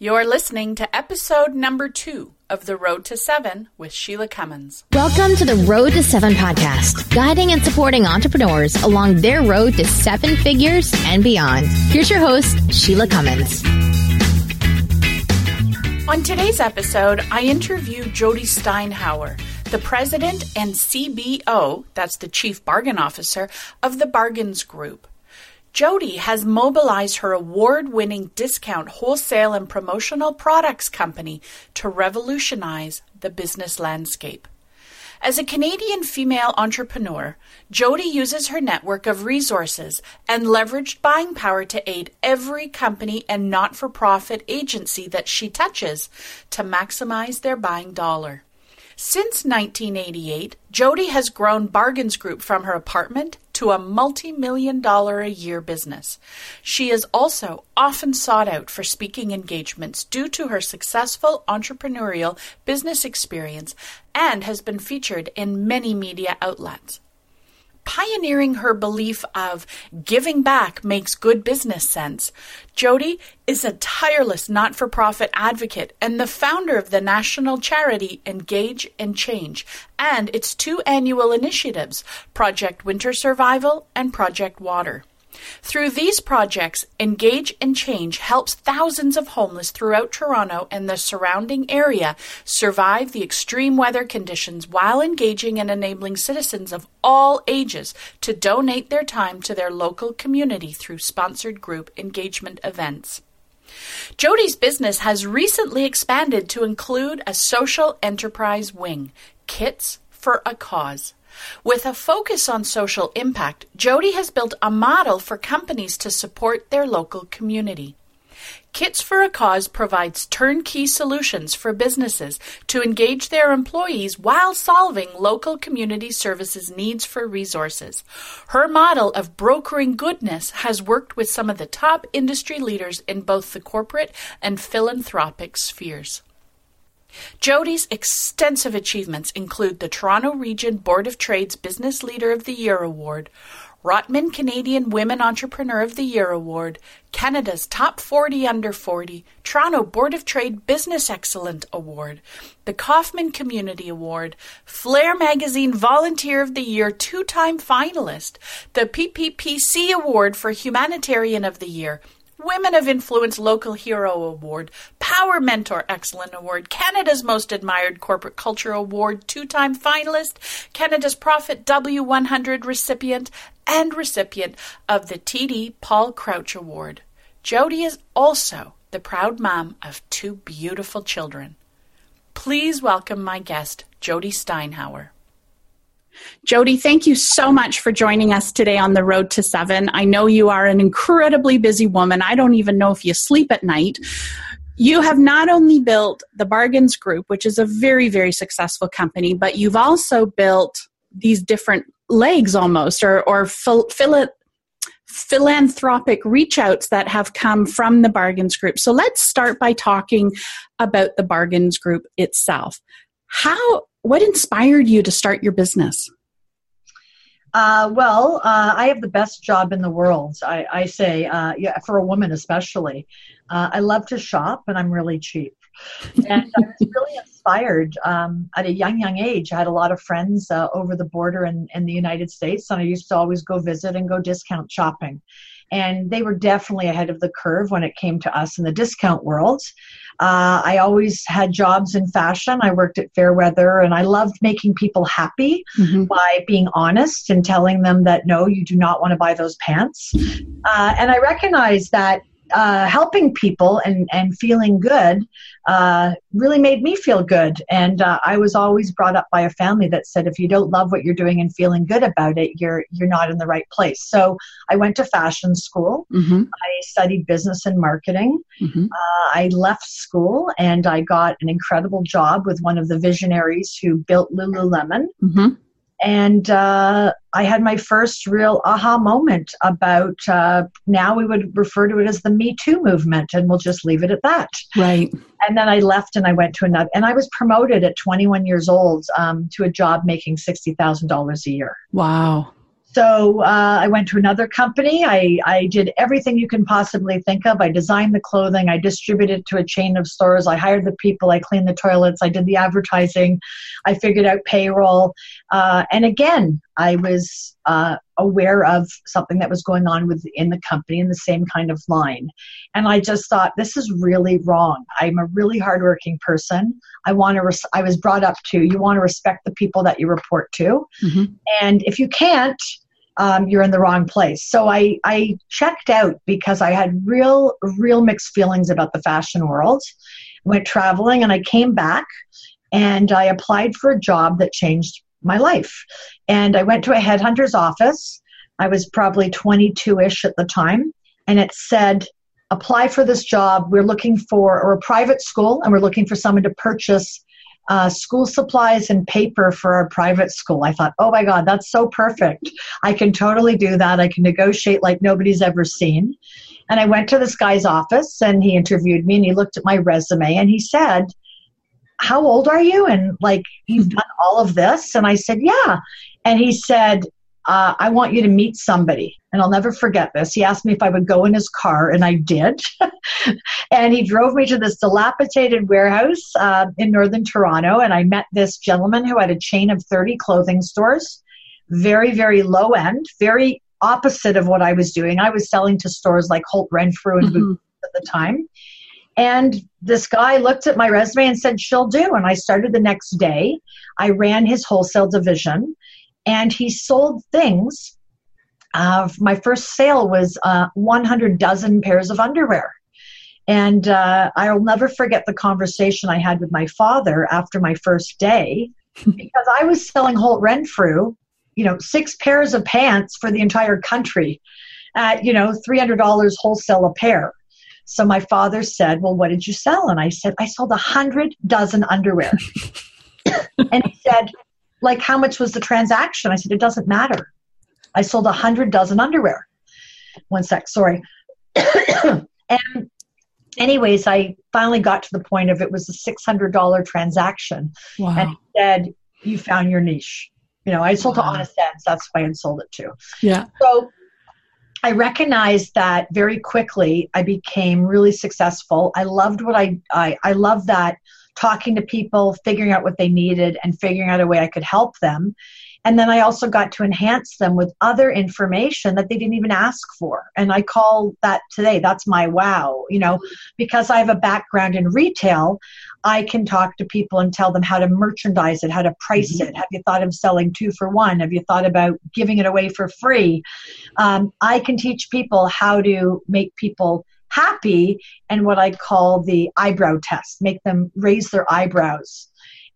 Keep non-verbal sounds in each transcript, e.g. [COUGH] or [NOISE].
You're listening to episode number two of The Road to Seven with Sheila Cummins. Welcome to the Road to Seven podcast, guiding and supporting entrepreneurs along their road to seven figures and beyond. Here's your host, Sheila Cummins. On today's episode, I interview Jody Steinhauer, the president and CBO, that's the chief bargain officer, of the Bargains Group. Jody has mobilized her award winning discount wholesale and promotional products company to revolutionize the business landscape. As a Canadian female entrepreneur, Jody uses her network of resources and leveraged buying power to aid every company and not for profit agency that she touches to maximize their buying dollar. Since 1988, Jody has grown Bargains Group from her apartment to a multi million dollar a year business. She is also often sought out for speaking engagements due to her successful entrepreneurial business experience and has been featured in many media outlets pioneering her belief of giving back makes good business sense, Jody is a tireless not for profit advocate and the founder of the national charity Engage and Change and its two annual initiatives, Project Winter Survival and Project Water. Through these projects, Engage and Change helps thousands of homeless throughout Toronto and the surrounding area survive the extreme weather conditions while engaging and enabling citizens of all ages to donate their time to their local community through sponsored group engagement events. Jody's business has recently expanded to include a social enterprise wing, Kits for a Cause. With a focus on social impact, Jody has built a model for companies to support their local community. Kits for a Cause provides turnkey solutions for businesses to engage their employees while solving local community services needs for resources. Her model of brokering goodness has worked with some of the top industry leaders in both the corporate and philanthropic spheres. Jody's extensive achievements include the Toronto Region Board of Trade's Business Leader of the Year Award, Rotman Canadian Women Entrepreneur of the Year Award, Canada's Top 40 Under 40, Toronto Board of Trade Business Excellent Award, the Kauffman Community Award, Flair Magazine Volunteer of the Year two time finalist, the PPPC Award for Humanitarian of the Year, Women of Influence Local Hero Award, Power Mentor Excellent Award, Canada's Most Admired Corporate Culture Award, two time finalist, Canada's Profit W100 recipient, and recipient of the TD Paul Crouch Award. Jody is also the proud mom of two beautiful children. Please welcome my guest, Jody Steinhauer. Jody, thank you so much for joining us today on the road to seven. I know you are an incredibly busy woman. I don't even know if you sleep at night. You have not only built the Bargains Group, which is a very, very successful company, but you've also built these different legs almost, or, or phil- phil- philanthropic reach outs that have come from the Bargains Group. So let's start by talking about the Bargains Group itself. How what inspired you to start your business? Uh, well, uh, I have the best job in the world. I, I say, uh, yeah, for a woman especially. Uh, I love to shop, and I'm really cheap. and I was [LAUGHS] really inspired um, at a young, young age. I had a lot of friends uh, over the border in, in the United States, and I used to always go visit and go discount shopping and they were definitely ahead of the curve when it came to us in the discount world. Uh, I always had jobs in fashion. I worked at Fairweather, and I loved making people happy mm-hmm. by being honest and telling them that no, you do not want to buy those pants. Uh, and I recognized that uh, helping people and, and feeling good uh, really made me feel good. And uh, I was always brought up by a family that said, if you don't love what you're doing and feeling good about it, you're you're not in the right place. So I went to fashion school. Mm-hmm. I studied business and marketing. Mm-hmm. Uh, I left school and I got an incredible job with one of the visionaries who built Lululemon. Mm-hmm and uh, I had my first real aha moment about uh, now we would refer to it as the Me Too movement, and we'll just leave it at that. Right. And then I left and I went to another, and I was promoted at 21 years old um, to a job making $60,000 a year. Wow. So uh, I went to another company. I, I did everything you can possibly think of. I designed the clothing. I distributed to a chain of stores. I hired the people. I cleaned the toilets. I did the advertising. I figured out payroll. Uh, and again, I was uh, aware of something that was going on within the company in the same kind of line. And I just thought, this is really wrong. I'm a really hardworking person. I want to. Res- I was brought up to you want to respect the people that you report to, mm-hmm. and if you can't, um, you're in the wrong place. So I I checked out because I had real real mixed feelings about the fashion world. Went traveling, and I came back, and I applied for a job that changed my life. And I went to a headhunter's office. I was probably 22 ish at the time, and it said apply for this job. We're looking for, or a private school, and we're looking for someone to purchase uh, school supplies and paper for our private school. I thought, oh my God, that's so perfect. I can totally do that. I can negotiate like nobody's ever seen. And I went to this guy's office and he interviewed me and he looked at my resume and he said, How old are you? And like, you've done all of this? And I said, Yeah. And he said, uh, I want you to meet somebody. And I'll never forget this. He asked me if I would go in his car, and I did. [LAUGHS] and he drove me to this dilapidated warehouse uh, in northern Toronto, and I met this gentleman who had a chain of 30 clothing stores, very, very low end, very opposite of what I was doing. I was selling to stores like Holt Renfrew and mm-hmm. at the time. And this guy looked at my resume and said, She'll do. And I started the next day. I ran his wholesale division and he sold things. Uh, my first sale was uh, 100 dozen pairs of underwear. And uh, I'll never forget the conversation I had with my father after my first day [LAUGHS] because I was selling Holt Renfrew, you know, six pairs of pants for the entire country at, you know, $300 wholesale a pair. So my father said, Well, what did you sell? And I said, I sold a hundred dozen underwear. [LAUGHS] and he said, like how much was the transaction? I said, it doesn't matter. I sold a hundred dozen underwear. One sec, sorry. [COUGHS] and anyways, I finally got to the point of it was a six hundred dollar transaction. Wow. And he said, You found your niche. You know, I sold wow. to Honest Ed's, that's why I sold it to. Yeah. So I recognized that very quickly I became really successful. I loved what I I, I love that talking to people, figuring out what they needed, and figuring out a way I could help them. And then I also got to enhance them with other information that they didn't even ask for. And I call that today, that's my wow. You know, because I have a background in retail, I can talk to people and tell them how to merchandise it, how to price mm-hmm. it. Have you thought of selling two for one? Have you thought about giving it away for free? Um, I can teach people how to make people happy and what I call the eyebrow test, make them raise their eyebrows.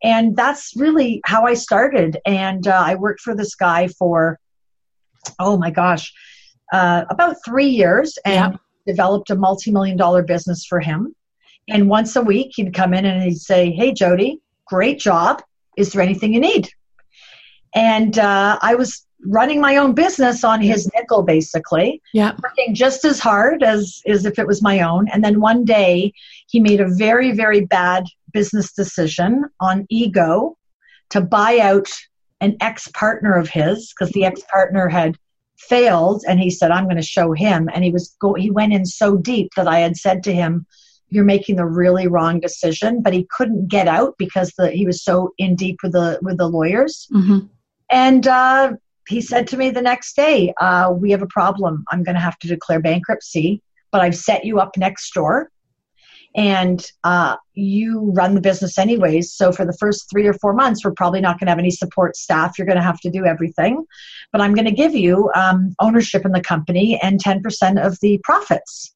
And that's really how I started. And uh, I worked for this guy for, oh my gosh, uh, about three years and yeah. developed a multi million dollar business for him. And once a week, he'd come in and he'd say, Hey, Jody, great job. Is there anything you need? And uh, I was running my own business on his nickel basically yeah working just as hard as as if it was my own and then one day he made a very very bad business decision on ego to buy out an ex-partner of his because the ex-partner had failed and he said i'm going to show him and he was go he went in so deep that i had said to him you're making the really wrong decision but he couldn't get out because the, he was so in deep with the with the lawyers mm-hmm. and uh, he said to me the next day, uh, We have a problem. I'm going to have to declare bankruptcy, but I've set you up next door and uh, you run the business anyways. So for the first three or four months, we're probably not going to have any support staff. You're going to have to do everything. But I'm going to give you um, ownership in the company and 10% of the profits.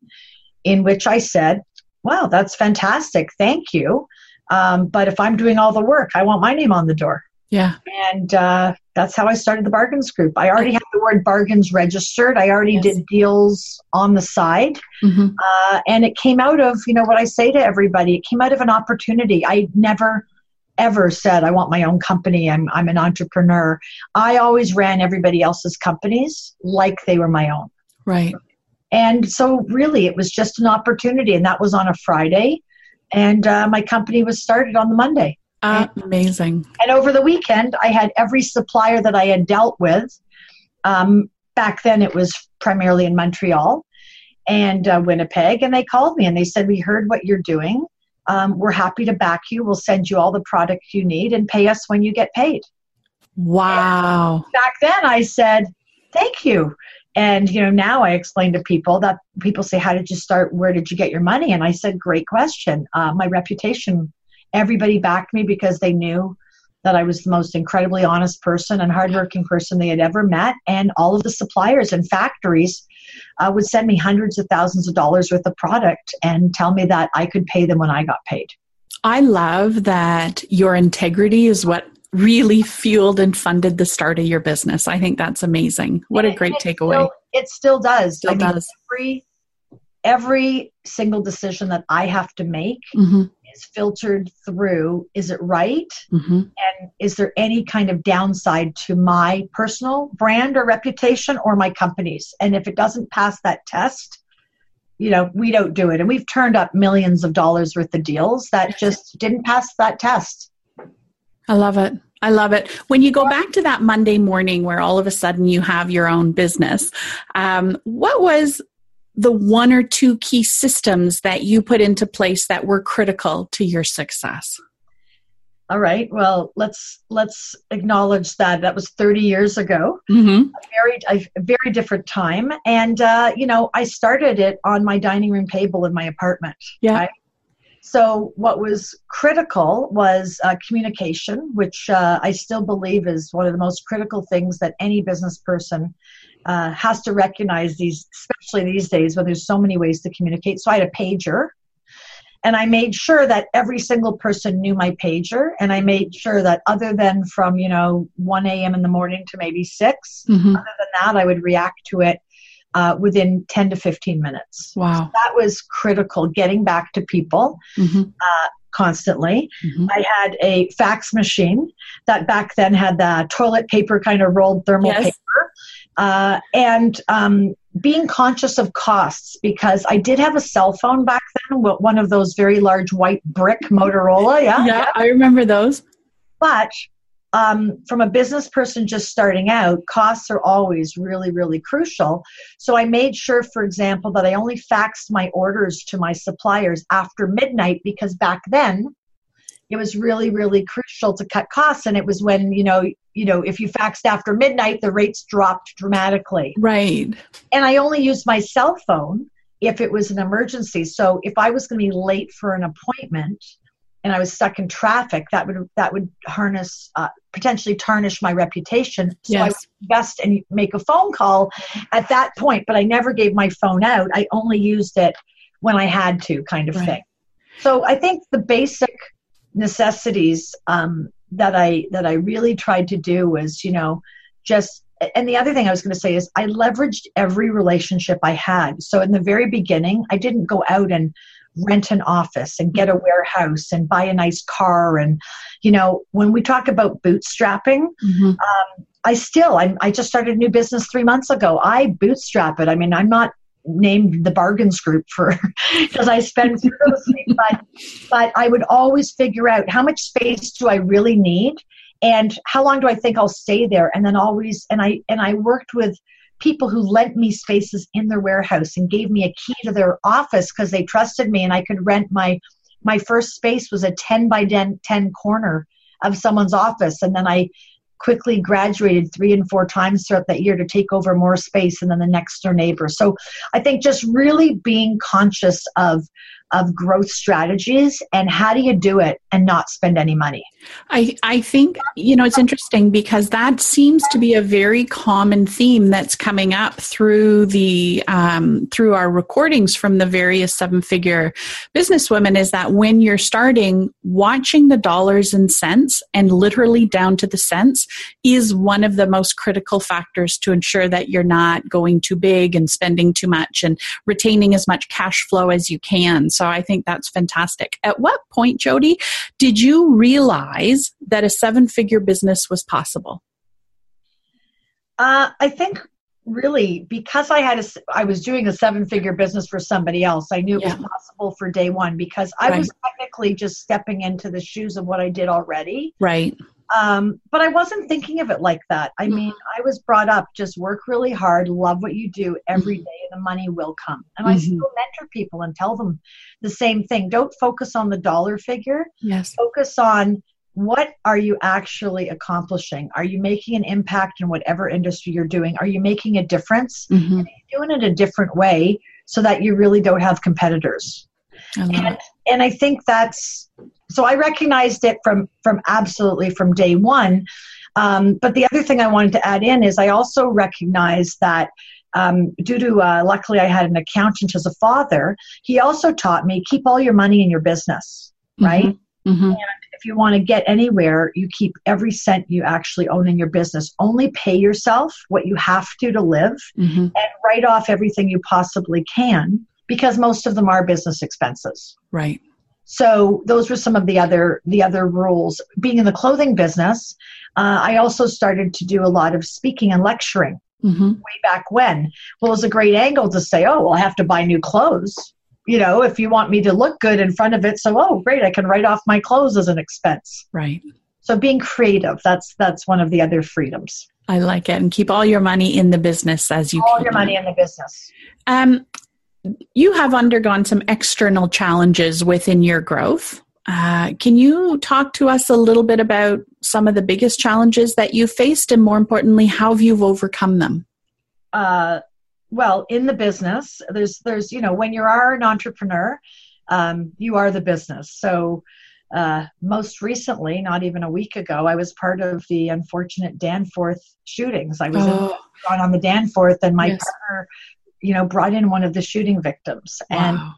In which I said, Wow, that's fantastic. Thank you. Um, but if I'm doing all the work, I want my name on the door. Yeah. And uh, that's how I started the bargains group. I already had the word bargains registered. I already yes. did deals on the side. Mm-hmm. Uh, and it came out of, you know, what I say to everybody, it came out of an opportunity. I never ever said I want my own company. I'm I'm an entrepreneur. I always ran everybody else's companies like they were my own. Right. And so really it was just an opportunity and that was on a Friday and uh, my company was started on the Monday. Uh, amazing. And over the weekend, I had every supplier that I had dealt with Um, back then, it was primarily in Montreal and uh, Winnipeg, and they called me and they said, "We heard what you're doing. Um, we're happy to back you. We'll send you all the product you need and pay us when you get paid." Wow! And back then, I said, "Thank you." And you know, now I explain to people that people say, "How did you start? Where did you get your money?" And I said, "Great question. Uh, my reputation. Everybody backed me because they knew that I was the most incredibly honest person and hardworking person they had ever met. And all of the suppliers and factories uh, would send me hundreds of thousands of dollars worth of product and tell me that I could pay them when I got paid. I love that your integrity is what really fueled and funded the start of your business. I think that's amazing. What and a great it takeaway. Still, it still does. Still I mean, does. Every, every single decision that I have to make mm-hmm is filtered through is it right? Mm-hmm. and is there any kind of downside to my personal brand or reputation or my company's? And if it doesn't pass that test you know we don't do it. And we've turned up millions of dollars worth of deals that just [LAUGHS] didn't pass that test. I love it. I love it. When you go back to that Monday morning where all of a sudden you have your own business, um, what was the one or two key systems that you put into place that were critical to your success? All right. Well, let's let's acknowledge that that was 30 years ago. Mm-hmm. A very a very different time, and uh, you know, I started it on my dining room table in my apartment. Yeah. Right? So, what was critical was uh, communication, which uh, I still believe is one of the most critical things that any business person uh, has to recognize these, especially these days when there's so many ways to communicate. So I had a pager, and I made sure that every single person knew my pager, and I made sure that other than from you know 1 a.m. in the morning to maybe 6 mm-hmm. other than that, I would react to it uh, within 10 to 15 minutes. Wow, so that was critical. Getting back to people. Mm-hmm. Uh, constantly. Mm-hmm. I had a fax machine that back then had the toilet paper kind of rolled thermal yes. paper. Uh, and um, being conscious of costs because I did have a cell phone back then, one of those very large white brick Motorola. Yeah, yeah, yeah. I remember those. But um, from a business person just starting out, costs are always really, really crucial. So I made sure, for example, that I only faxed my orders to my suppliers after midnight because back then it was really really crucial to cut costs. And it was when you know you know if you faxed after midnight the rates dropped dramatically. Right. And i only used my cell phone if it was an emergency. So if i was going to be late for an appointment and i was stuck in traffic that would that would harness uh, potentially tarnish my reputation. So yes. i would invest and make a phone call at that point but i never gave my phone out. I only used it when i had to kind of right. thing. So i think the basic necessities um, that I that I really tried to do was, you know, just and the other thing I was going to say is I leveraged every relationship I had. So in the very beginning, I didn't go out and rent an office and get a warehouse and buy a nice car and you know when we talk about bootstrapping mm-hmm. um, i still I'm, i just started a new business three months ago i bootstrap it i mean i'm not named the bargains group for [LAUGHS] because I spend but [LAUGHS] but I would always figure out how much space do I really need and how long do I think I'll stay there? And then always and I and I worked with people who lent me spaces in their warehouse and gave me a key to their office because they trusted me and I could rent my my first space was a 10 by 10, 10 corner of someone's office. And then I quickly graduated three and four times throughout that year to take over more space and then the next door neighbor. So I think just really being conscious of of growth strategies and how do you do it and not spend any money? I i think you know it's interesting because that seems to be a very common theme that's coming up through the um, through our recordings from the various seven figure businesswomen is that when you're starting watching the dollars and cents and literally down to the cents is one of the most critical factors to ensure that you're not going too big and spending too much and retaining as much cash flow as you can so I think that's fantastic. At what point, Jody, did you realize that a seven figure business was possible? Uh, I think really because I had a, I was doing a seven figure business for somebody else. I knew it yeah. was possible for day one because I right. was technically just stepping into the shoes of what I did already. Right. Um, but I wasn't thinking of it like that. I mean, I was brought up just work really hard, love what you do every day, and the money will come. And I Mhm. still mentor people and tell them the same thing. Don't focus on the dollar figure. Yes. Focus on what are you actually accomplishing? Are you making an impact in whatever industry you're doing? Are you making a difference? hmm Doing it a different way so that you really don't have competitors I and, it. and i think that's so i recognized it from from absolutely from day one. Um, but the other thing i wanted to add in is i also recognized that um, due to uh, luckily i had an accountant as a father he also taught me keep all your money in your business right? Hmm if you want to get anywhere you keep every cent you actually own in your business. Only pay yourself what you have to to live hmm and write off everything you possibly can because most of them are business expenses. Right. So those were some of the other the other rules. Being in the clothing business uh, i also started to do a lot of speaking and lecturing hmm way back when. Well it was a great angle to say oh well i have to buy new clothes. You know if you want me to look good in front of it so oh great i can write off my clothes as an expense. Right. so being creative that's that's one of the other freedoms. I like it. And keep all your money in the business as you all can. your money in the business. Um, you have undergone some external challenges within your growth. Uh, can you talk to us a little bit about some of the biggest challenges that you faced, and more importantly, how you've overcome them? uh, well in the business there's there's you know when you are an entrepreneur um, you are the business so uh, most recently not even a week ago i was part of the unfortunate danforth shootings i was Oh, on the danforth and my Yes. partner you know brought in one of the shooting victims and wow.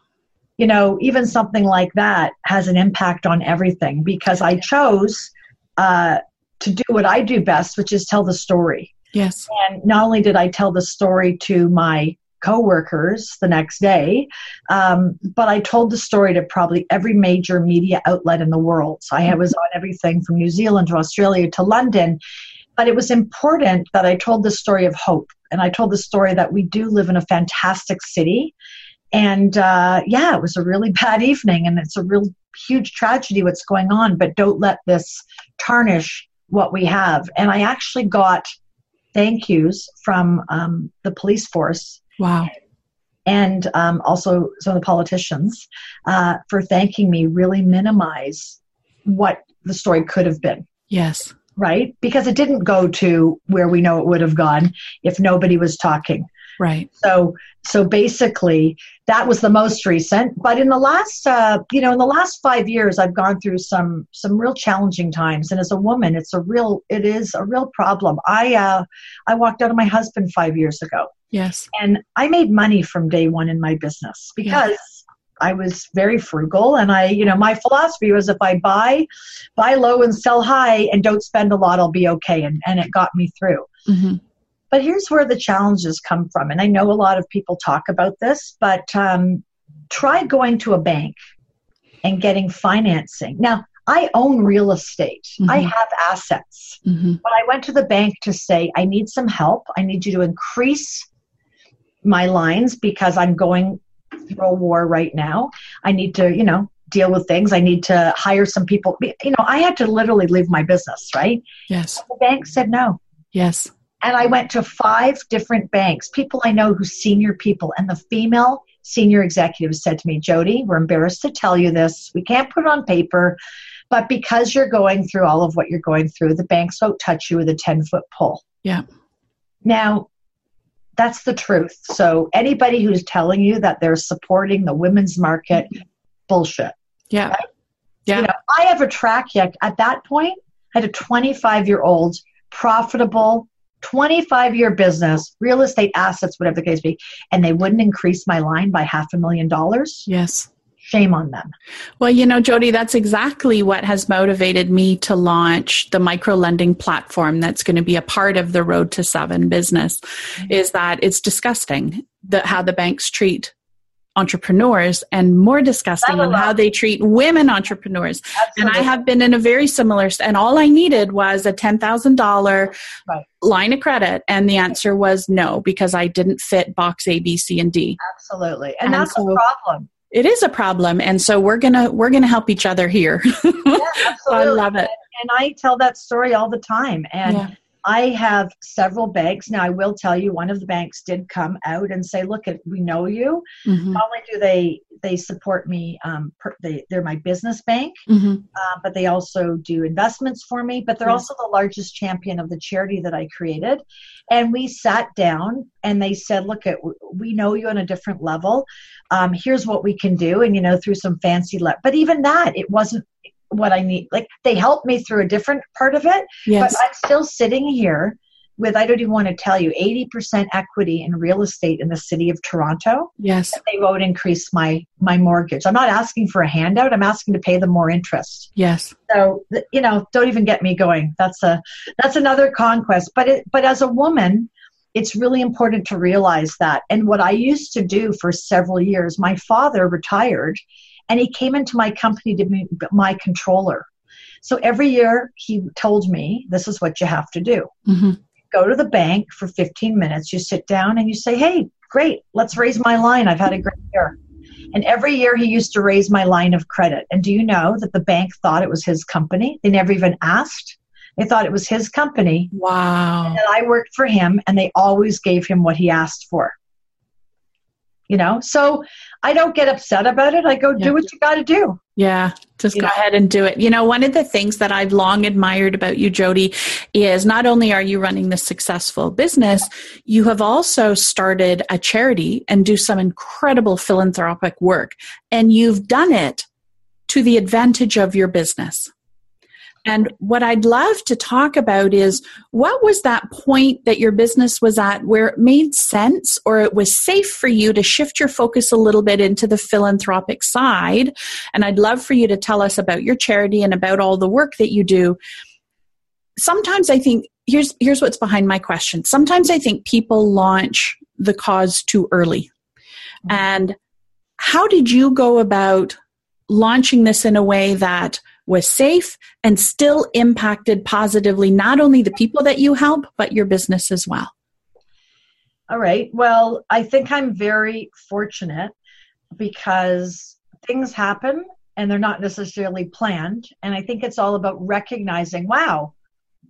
you know even something like that has an impact on everything because i chose uh, to do what i do best which is tell the story Yes. and not only did I tell the story to my coworkers the next day, um, but I told the story to probably every major media outlet in the world. So I was on everything from New Zealand to Australia to London. But it was important that I told the story of hope. And I told the story that we do live in a fantastic city. And uh, yeah, it was a really [LAUGHS] bad evening, and it's a real huge tragedy what's going on, but don't let this tarnish what we have. And I actually got thank yous from um, the police force Wow. and um, also some of the politicians uh, for thanking me really minimize what the story could have been Yes. Right? Because it didn't go to where we know it would have gone if nobody was talking. Right. so so basically that was the most recent but in the last uh, you know in the last five years i've gone through some some real challenging times. And as a woman it's a real it is a real problem. I uh, i walked out of my husband five years ago. Yes. and i made money from day one in my business because I was very frugal and I, you know, my philosophy was if I buy, buy low and sell high and don't spend a lot, I'll be okay. And, and it got me through. hmm But here's where the challenges come from. And I know a lot of people talk about this, but um, try going to a bank and getting financing. Now, I own real estate, I Mhm. have assets. hmm But I went to the bank to say, I need some help. I need you to increase my lines because I'm going through a war right now. I need to, you know, deal with things. I need to hire some people. You know, I had to literally leave my business, right? Yes. The bank said no. Yes. And I went to five different banks, people I know who senior people, and the female senior executive said to me, Jody, we're embarrassed to tell you this. We can't put it on paper, but because you're going through all of what you're going through, the banks won't touch you with a 10 foot pole. Yeah. Now, that's the truth. So anybody who's telling you that they're supporting the women's market, bullshit. Yeah. Yeah. You know, I have a track yet. At that point, I had a 25 year old profitable 25 year business, real estate assets, whatever the case be, and they wouldn't increase my line by half a million dollars. Yes. Shame on them. Well, you know, Jody, that's exactly what has motivated me to launch the micro lending platform that's going to be a part of the Road to Seven business. Mm-hmm. Is that it's disgusting that how the banks treat entrepreneurs and more disgusting on how they treat women entrepreneurs. And I have been in a very similar, and all I needed was a $10,000 Right. line of credit. And the answer was no, because I didn't fit box A, B, C, and D. Absolutely. And, And that's so- a problem. It is a problem and so we're gonna we're gonna help each other here. [LAUGHS] Yeah, i love it. And i tell that story all the time and yeah. I have several banks. Now, I will tell you, one of the banks did come out and say, look, we know you. Mm-hmm. Not only do they they support me, um, per, they, they're my business bank, mm-hmm. uh, but they also do investments for me. But they're yes. also the largest champion of the charity that I created. And we sat down and they said, look, at we know you on a different level. Um, here's what we can do. And, you know, through some fancy, le- but even that, it wasn't what I need. Like they helped me through a different part of it, yes. but I'm still sitting here with I don't even want to tell you 80% equity in real estate in the city of Toronto. Yes. They won't increase my my mortgage. I'm not asking for a handout. I'm asking to pay them more interest. Yes. So you know, don't even get me going. That's a that's another conquest. But it but as a woman, it's really important to realize that. And what I used to do for several years, my father retired and he came into my company to be my controller. So every year he told me, this is what you have to do. Mm-hmm. Go to the bank for 15 minutes, you sit down and you say, hey, great, let's raise my line. I've had a great year. And every year he used to raise my line of credit. And do you know that the bank thought it was his company? They never even asked. They thought it was his company. Wow. And I worked for him and they always gave him what he asked for you know so i don't get upset about it i go yeah. do what you got to do yeah just you go know? ahead and do it you know one of the things that i've long admired about you jody is not only are you running this successful business you have also started a charity and do some incredible philanthropic work and you've done it to the advantage of your business and what I'd love to talk about is what was that point that your business was at where it made sense or it was safe for you to shift your focus a little bit into the philanthropic side? And I'd love for you to tell us about your charity and about all the work that you do. Sometimes I think here's here's what's behind my question. Sometimes I think people launch the cause too early. Mm-hmm. And how did you go about launching this in a way that was safe and still impacted positively not only the people that you help, but your business as well? All right. Well, I think I'm very fortunate because things happen and they're not necessarily planned. And I think it's all about recognizing, wow,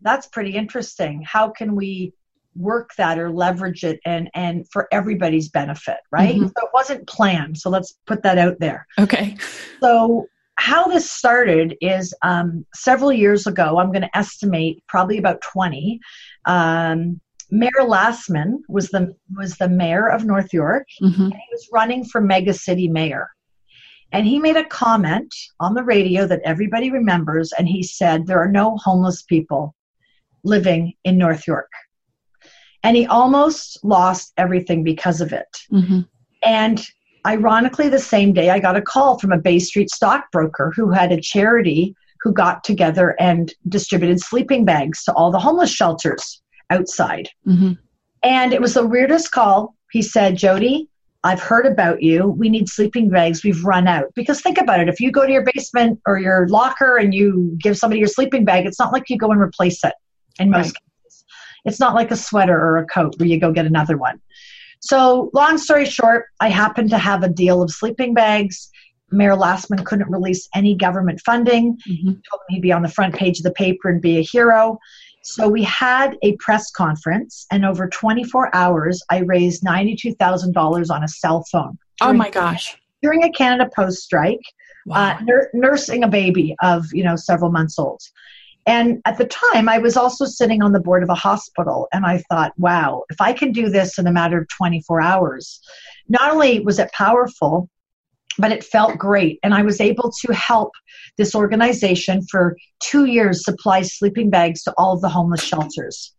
that's pretty interesting. How can we work that or leverage it and and for everybody's benefit, right? Mm-hmm. So it wasn't planned. So let's put that out there. Okay. So how this started is um, several years ago, I'm going to estimate probably about 20. Um, Mayor Lastman was the was the mayor of North York, mm-hmm. and he was running for mega city mayor. And he made a comment on the radio that everybody remembers, and he said, There are no homeless people living in North York. And he almost lost everything because of it. Mm-hmm. And ironically, the same day, I got a call from a Bay Street stockbroker who had a charity who got together and distributed sleeping bags to all the homeless shelters outside. Mm-hmm. And it was the weirdest call. He said, Jody, I've heard about you. We need sleeping bags. We've run out. Because think about it. If you go to your basement or your locker and you give somebody your sleeping bag, it's not like you go and replace it in most right. cases. It's not like a sweater or a coat where you go get another one. So, long story short, I happened to have a deal of sleeping bags. Mayor Lastman couldn't release any government funding. Mm-hmm. Told me he'd be on the front page of the paper and be a hero. So we had a press conference, and over 24 hours, I raised $92,000 on a cell phone. During, oh my gosh! During a Canada Post strike, wow. uh, nur- nursing a baby of you know several months old. And at the time, I was also sitting on the board of a hospital, and I thought, wow, if I can do this in a matter of 24 hours, not only was it powerful, but it felt great. And I was able to help this organization for two years supply sleeping bags to all of the homeless shelters.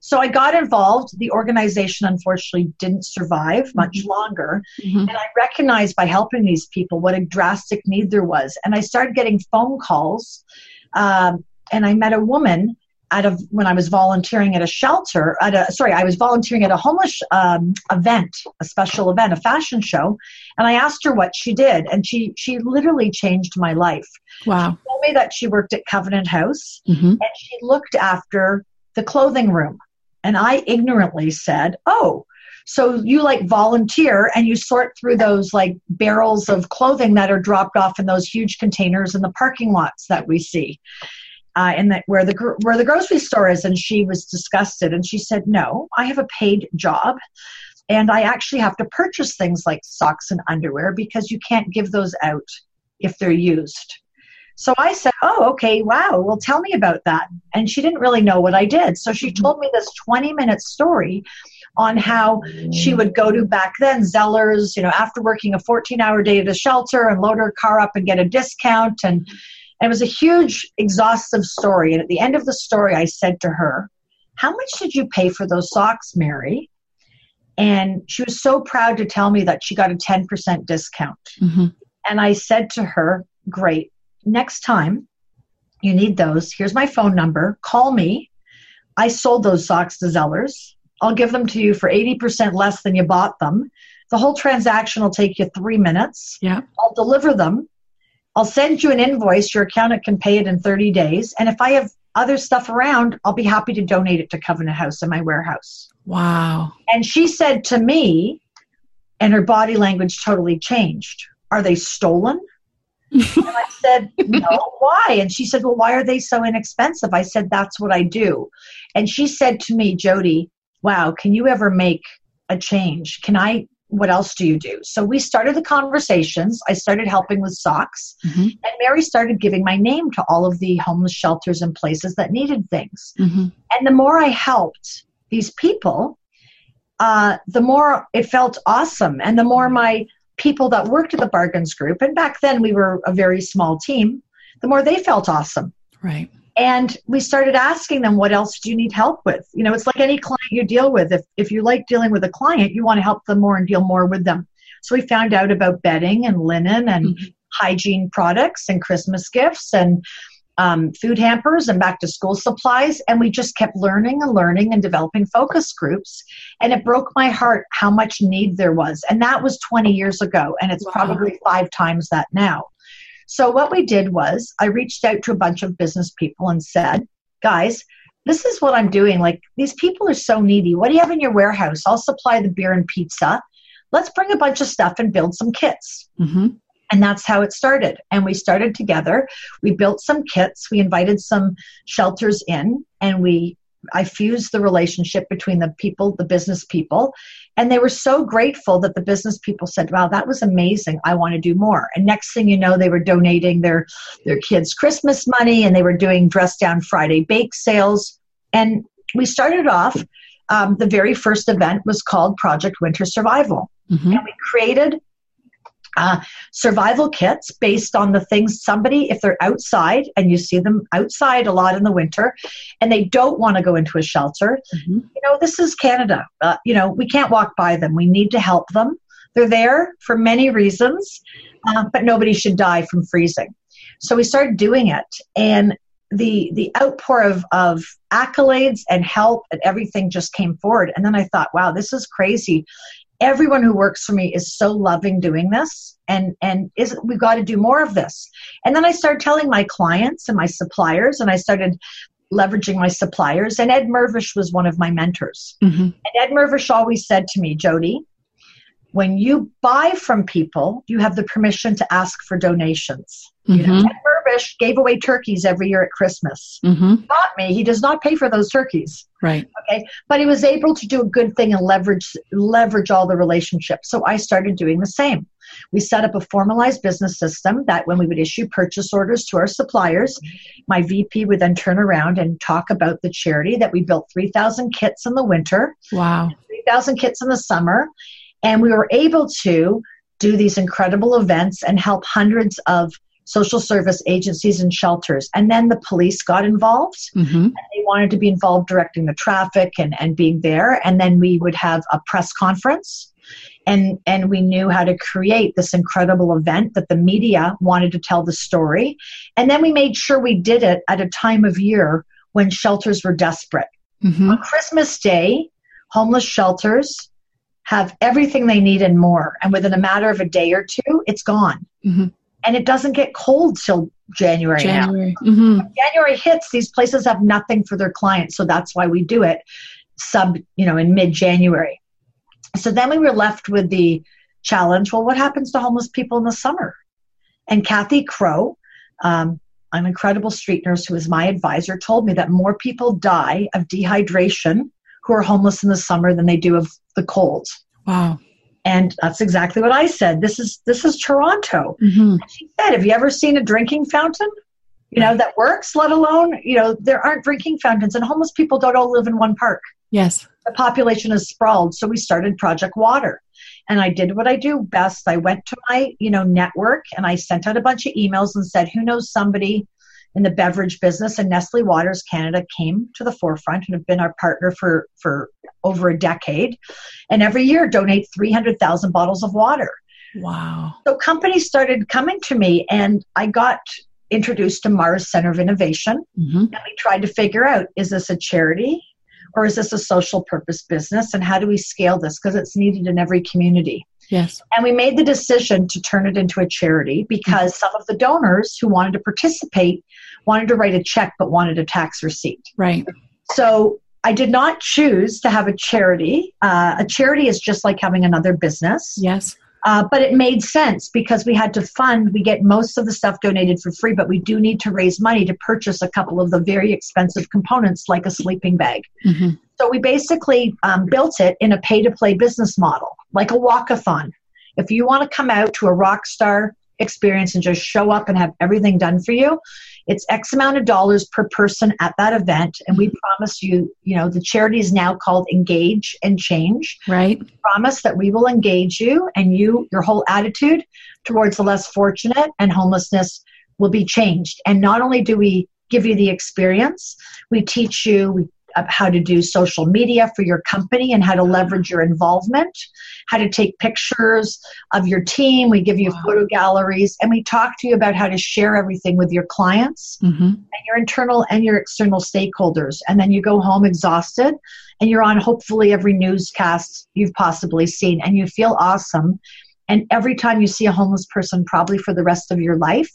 So I got involved. The organization unfortunately didn't survive much mm-hmm. longer. Mm-hmm. And I recognized by helping these people what a drastic need there was. And I started getting phone calls um, and I met a woman out of when I was volunteering at a shelter. At a sorry, I was volunteering at a homeless um, event, a special event, a fashion show, and I asked her what she did, and she she literally changed my life. Wow! She told me that she worked at Covenant House mm-hmm. and she looked after the clothing room, and I ignorantly said, "Oh." So you like volunteer and you sort through those like barrels of clothing that are dropped off in those huge containers in the parking lots that we see. Uh, where the where the grocery store is, and she was disgusted, and she said, "No, I have a paid job, and I actually have to purchase things like socks and underwear because you can't give those out if they're used." So I said, Oh, okay, wow. Well, tell me about that. And she didn't really know what I did. So she told me this 20 minute story on how she would go to back then Zellers, you know, after working a 14 hour day at a shelter and load her car up and get a discount. And, and it was a huge, exhaustive story. And at the end of the story, I said to her, How much did you pay for those socks, Mary? And she was so proud to tell me that she got a 10% discount. Mm-hmm. And I said to her, Great next time you need those, here's my phone number. Call me. I sold those socks to Zellers. I'll give them to you for 80% less than you bought them. The whole transaction will take you three minutes. Yeah. I'll deliver them. I'll send you an invoice. Your accountant can pay it in 30 days. And if I have other stuff around, I'll be happy to donate it to Covenant House in my warehouse. Wow. And she said to me, and her body language totally changed Are they stolen? and I said, [LAUGHS] No, why? And she said, Well, why are they so inexpensive? I said, That's what I do. And she said to me, Jody, wow, can you ever make a change? Can I? What else do you do? So we started the conversations. I started helping with socks, mm-hmm. and Mary started giving my name to all of the homeless shelters and places that needed things. Mm-hmm. And the more I helped these people, uh, the more it felt awesome, and the more my people that worked at the bargains group, and back then we were a very small team, the more they felt awesome. Right. And we started asking them, what else do you need help with? You know, it's like any client you deal with. If, if you like dealing with a client, you want to help them more and deal more with them. So we found out about bedding and linen and mm-hmm. hygiene products and Christmas gifts and um, food hampers and back to school supplies. And we just kept learning and learning and developing focus groups. And it broke my heart how much need there was. And that was 20 years ago. And it's wow. probably five times that now. So what we did was I reached out to a bunch of business people and said, guys, this is what I'm doing. Like these people are so needy. What do you have in your warehouse? I'll supply the beer and pizza. Let's bring a bunch of stuff and build some kits. Mm-hmm. And that's how it started. And we started together. We built some kits. We invited some shelters in and we I fused the relationship between the people, the business people, and they were so grateful that the business people said, "Wow, that was amazing. I want to do more." And next thing you know, they were donating their their kids' Christmas money, and they were doing dress down Friday bake sales. And we started off. Um, the very first event was called Project Winter Survival, mm-hmm. and we created uh, survival kits based on the things somebody, if they're outside and you see them outside a lot in the winter and they don't want to go into a shelter, mm-hmm. you know, this is Canada. Uh, you know, we can't walk by them. We need to help them. They're there for many reasons, uh, but nobody should die from freezing. So we started doing it. And the the outpour of of accolades and help and everything just came forward and then i thought wow this is crazy everyone who works for me is so loving doing this and and is we've got to do more of this and then i started telling my clients and my suppliers and i started leveraging my suppliers and ed mirvish was one of my mentors mm-hmm. and ed mirvish always said to me jody when you buy from people you have the permission to ask for donations mm-hmm. you know, mm-hmm. ed mirvish gave away turkeys every year at christmas mm-hmm. not me he does not pay for those turkeys Right. Okay. But he was able to do a good thing and leverage leverage all the relationships. So I started doing the same. We set up a formalized business system that when we would issue purchase orders to our suppliers, my VP would then turn around and talk about the charity that we built 3,000 kits in the winter. Wow. 3,000 kits in the summer. And we were able to do these incredible events and help hundreds of social service agencies and shelters. And then the police got involved. Mm-hmm. And they wanted to be involved directing the traffic and, and being there. And then we would have a press conference. And, and we knew how to create this incredible event that the media wanted to tell the story. And then we made sure we did it at a time of year when shelters were desperate. Mm-hmm. On Christmas Day, homeless shelters have everything they need and more. And within a matter of a day or two, it's gone. Mm-hmm and it doesn't get cold till January. January. Mm-hmm. January hits, these places have nothing for their clients, so that's why we do it sub, you know, in mid January. So then we were left with the challenge well, what happens to homeless people in the summer? And Cathy Crowe, um, an incredible street nurse who is my advisor, told me that more people die of dehydration who are homeless in the summer than they do of the cold. Wow. And that's exactly what I said. This is this is Toronto. Mm-hmm. She said, "Have you ever seen a drinking fountain? You know that works. Let alone you know there aren't drinking fountains, and homeless people don't all live in one park. Yes, the population is sprawled. So we started Project Water, and I did what I do best. I went to my you know network and I sent out a bunch of emails and said, "Who knows somebody in the beverage business and Nestle Waters Canada came to the forefront and have been our partner for, for over a decade. And every year donate 300,000 bottles of water. Wow. So companies started coming to me and I got introduced to Mars Center of Innovation. Mm-hmm. And we tried to figure out is this a charity or is this a social purpose business and how do we scale this because it's needed in every community. Yes. And we made the decision to turn it into a charity because mm-hmm. some of the donors who wanted to participate wanted to write a check but wanted a tax receipt. Right. So I did not choose to have a charity. Uh, a charity is just like having another business. Yes. Uh, but it made sense because we had to fund, we get most of the stuff donated for free, but we do need to raise money to purchase a couple of the very expensive components like a sleeping bag. Mm-hmm. So we basically um, built it in a pay to play business model, like a walkathon. If you want to come out to a rock star experience and just show up and have everything done for you, it's X amount of dollars per person at that event. And we promise you, you know, the charity is now called Engage and Change. Right. We promise that we will engage you and you, your whole attitude towards the less fortunate and homelessness will be changed. And not only do we give you the experience, we teach you, we how to do social media for your company and how to leverage your involvement, how to take pictures of your team. We give you wow. photo galleries and we talk to you about how to share everything with your clients mm-hmm. and your internal and your external stakeholders. And then you go home exhausted and you're on hopefully every newscast you've possibly seen and you feel awesome. And every time you see a homeless person, probably for the rest of your life,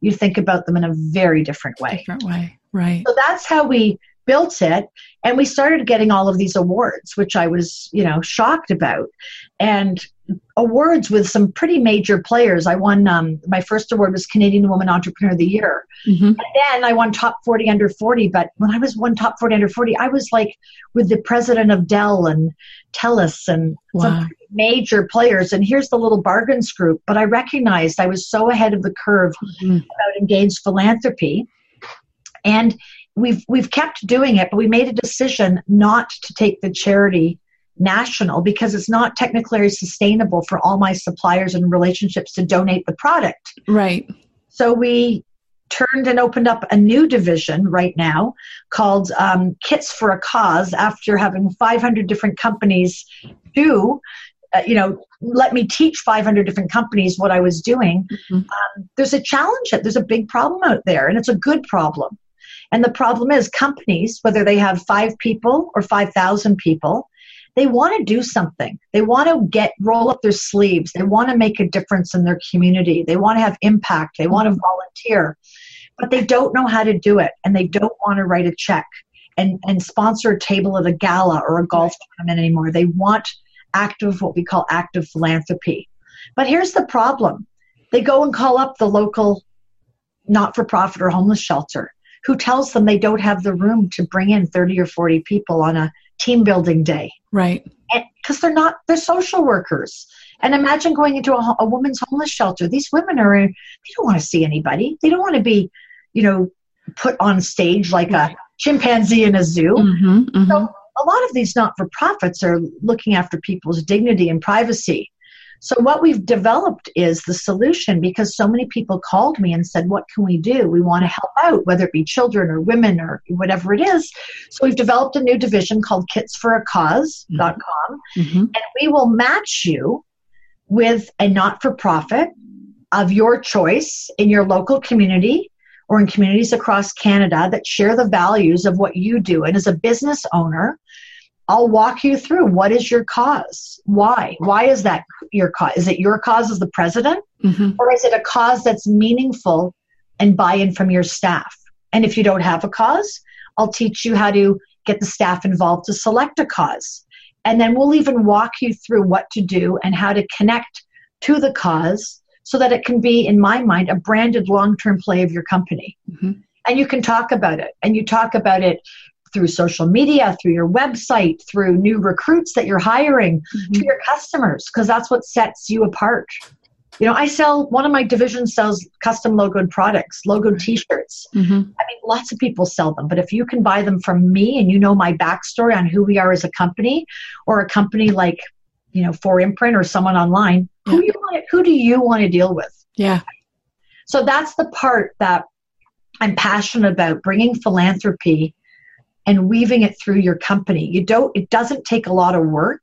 you think about them in a very different way. Different way, right. So that's how we built it and we started getting all of these awards which i was you know shocked about and awards with some pretty major players i won um, my first award was canadian woman entrepreneur of the year mm-hmm. and then i won top 40 under 40 but when i was one top 40 under 40 i was like with the president of dell and telus and wow. some major players and here's the little bargains group but i recognized i was so ahead of the curve mm-hmm. about engaged philanthropy and we've we've kept doing it, but we made a decision not to take the charity national because it's not technically sustainable for all my suppliers and relationships to donate the product. Right. So we turned and opened up a new division right now called um, Kits for a Cause after having 500 different companies do. Uh, you know, let me teach 500 different companies what I was doing. Mm-hmm. Um, there's a challenge, there's a big problem out there, and it's a good problem. And the problem is, companies, whether they have five people or 5,000 people, they want to do something. They want to get roll up their sleeves. They want to make a difference in their community. They want to have impact. They want to volunteer, but they don't know how to do it, and they don't want to write a check and and sponsor a table at a gala or a golf tournament anymore. They want active, what we call active philanthropy. But here's the problem: they go and call up the local not-for-profit or homeless shelter who tells them they don't have the room to bring in 30 or 40 people on a team building day. Right. Because they're not, they're social workers. And imagine going into a, a women's homeless shelter. These women are, they don't want to see anybody. They don't want to be, you know, put on stage like a chimpanzee in a zoo. Mm-hmm, mm-hmm. So a lot of these not for profits are looking after people's dignity and privacy. So, what we've developed is the solution because so many people called me and said, What can we do? We want to help out, whether it be children or women or whatever it is. So, we've developed a new division called kitsforacause.com, mm-hmm. and we will match you with a not for profit of your choice in your local community or in communities across Canada that share the values of what you do. And as a business owner, I'll walk you through what is your cause? Why? Why is that your cause? Is it your cause as the president? Mm-hmm. Or is it a cause that's meaningful and buy in from your staff? And if you don't have a cause, I'll teach you how to get the staff involved to select a cause. And then we'll even walk you through what to do and how to connect to the cause so that it can be, in my mind, a branded long term play of your company. Mm-hmm. And you can talk about it. And you talk about it through social media, through your website, through new recruits that you're hiring, mm-hmm. to your customers, because that's what sets you apart. You know, I sell, one of my divisions sells custom logoed products, logoed t shirts. Mm-hmm. I mean, lots of people sell them, but if you can buy them from me and you know my backstory on who we are as a company or a company like, you know, 4imprint or someone online, yeah. who, you want, who do you want to deal with? Yeah. So that's the part that I'm passionate about bringing philanthropy and weaving it through your company. You don't, it doesn't take a lot of work.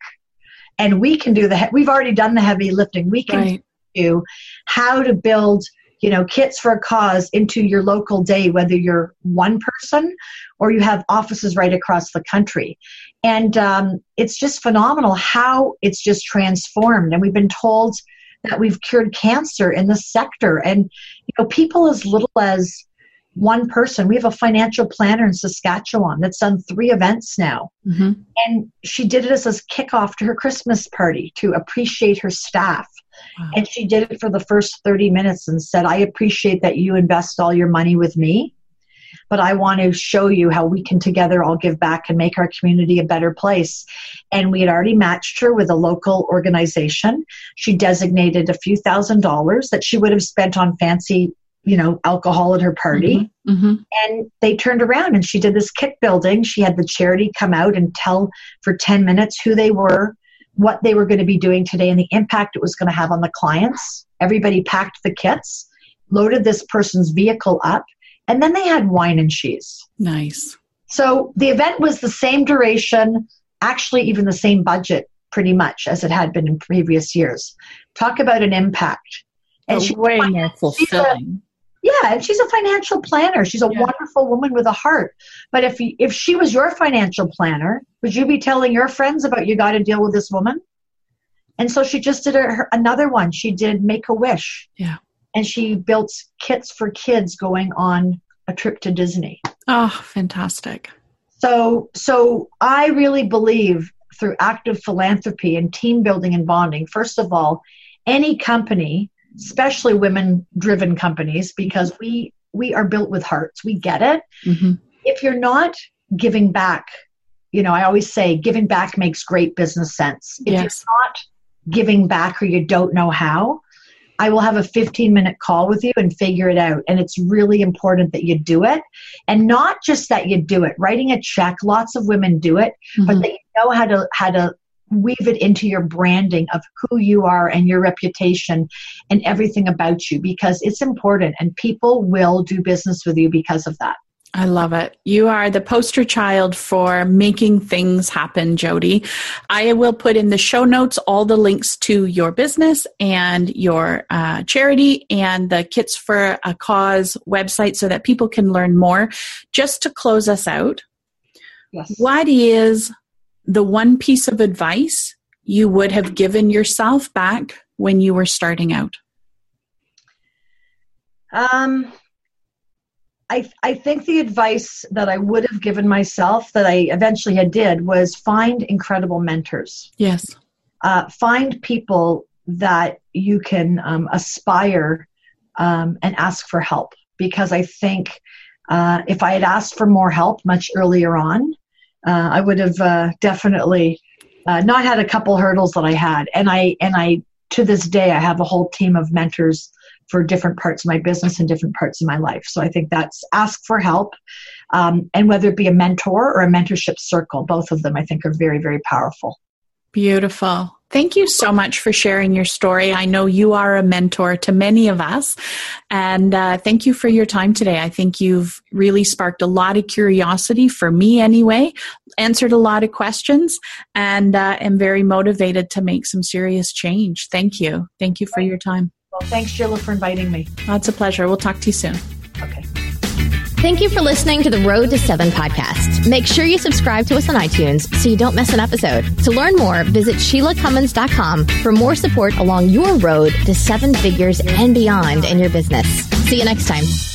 And we can do the, we've already done the heavy lifting. We can right. you how to build you know kits for a cause into your local day whether you're one person or you have offices right across the country. And um, it's just phenomenal how it's just transformed. And we've been told that we've cured cancer in the sector. And you know people as little as one person we have a financial planner in saskatchewan that's done three events now mm-hmm. and she did it as a kickoff to her christmas party to appreciate her staff Wow. And she did it for the first 30 minutes and said, I appreciate that you invest all your money with me, but I want to show you how we can together all give back and make our community a better place. And we had already matched her with a local organization. She designated a few thousand dollars that she would have spent on fancy you know alcohol at her party mm-hmm, mm-hmm. and they turned around and she did this kit building she had the charity come out and tell for 10 minutes who they were what they were going to be doing today and the impact it was going to have on the clients. Everybody packed the kits, loaded this person's vehicle up, and then they had wine and cheese. Nice. So the event was the same duration, actually, even the same budget pretty much as it had been in previous years. Talk about an impact. And she, way more fulfilling. Yeah, and she's a financial planner. She's a yeah. wonderful woman with a heart. But if if she was your financial planner, would you be telling your friends about you got to deal with this woman? And so she just did a, her, another one. She did Make a Wish. Yeah. And she built kits for kids going on a trip to Disney. Oh, fantastic. So so I really believe through active philanthropy and team building and bonding, first of all, any company especially women driven companies because we we are built with hearts we get it mm-hmm. if you're not giving back you know i always say giving back makes great business sense if yes. you're not giving back or you don't know how i will have a 15 minute call with you and figure it out and it's really important that you do it and not just that you do it writing a check lots of women do it mm-hmm. but they know how to how to weave it into your branding of who you are and your reputation and everything about you because it's important and people will do business with you because of that. I love it. You are the poster child for making things happen, Jody. I will put in the show notes all the links to your business and your uh, charity and the Kits for a Cause website so that people can learn more. Just to close us out, yes. what is the one piece of advice you would have given yourself back when you were starting out? Um, I, I think the advice that I would have given myself that I eventually had did was find incredible mentors. Yes. Uh, find people that you can um, aspire um, and ask for help because I think uh, if I had asked for more help much earlier on, uh, I would have uh, definitely uh, not had a couple hurdles that I had. And I and I to this day I have a whole team of mentors for different parts of my business and different parts of my life. So I think that's ask for help, um, and whether it be a mentor or a mentorship circle, both of them I think are very very powerful. Beautiful. Thank you so much for sharing your story. I know you are a mentor to many of us. And uh, thank you for your time today. I think you've really sparked a lot of curiosity for me, anyway, answered a lot of questions, and uh, am very motivated to make some serious change. Thank you. Thank you for your time. Well, thanks, Sheila, for inviting me. It's a pleasure. We'll talk to you soon. Okay. Thank you for listening to the Road to Seven podcast. Make sure you subscribe to us on iTunes so you don't miss an episode. To learn more, visit SheilaCummins.com for more support along your road to seven figures and beyond in your business. See you next time.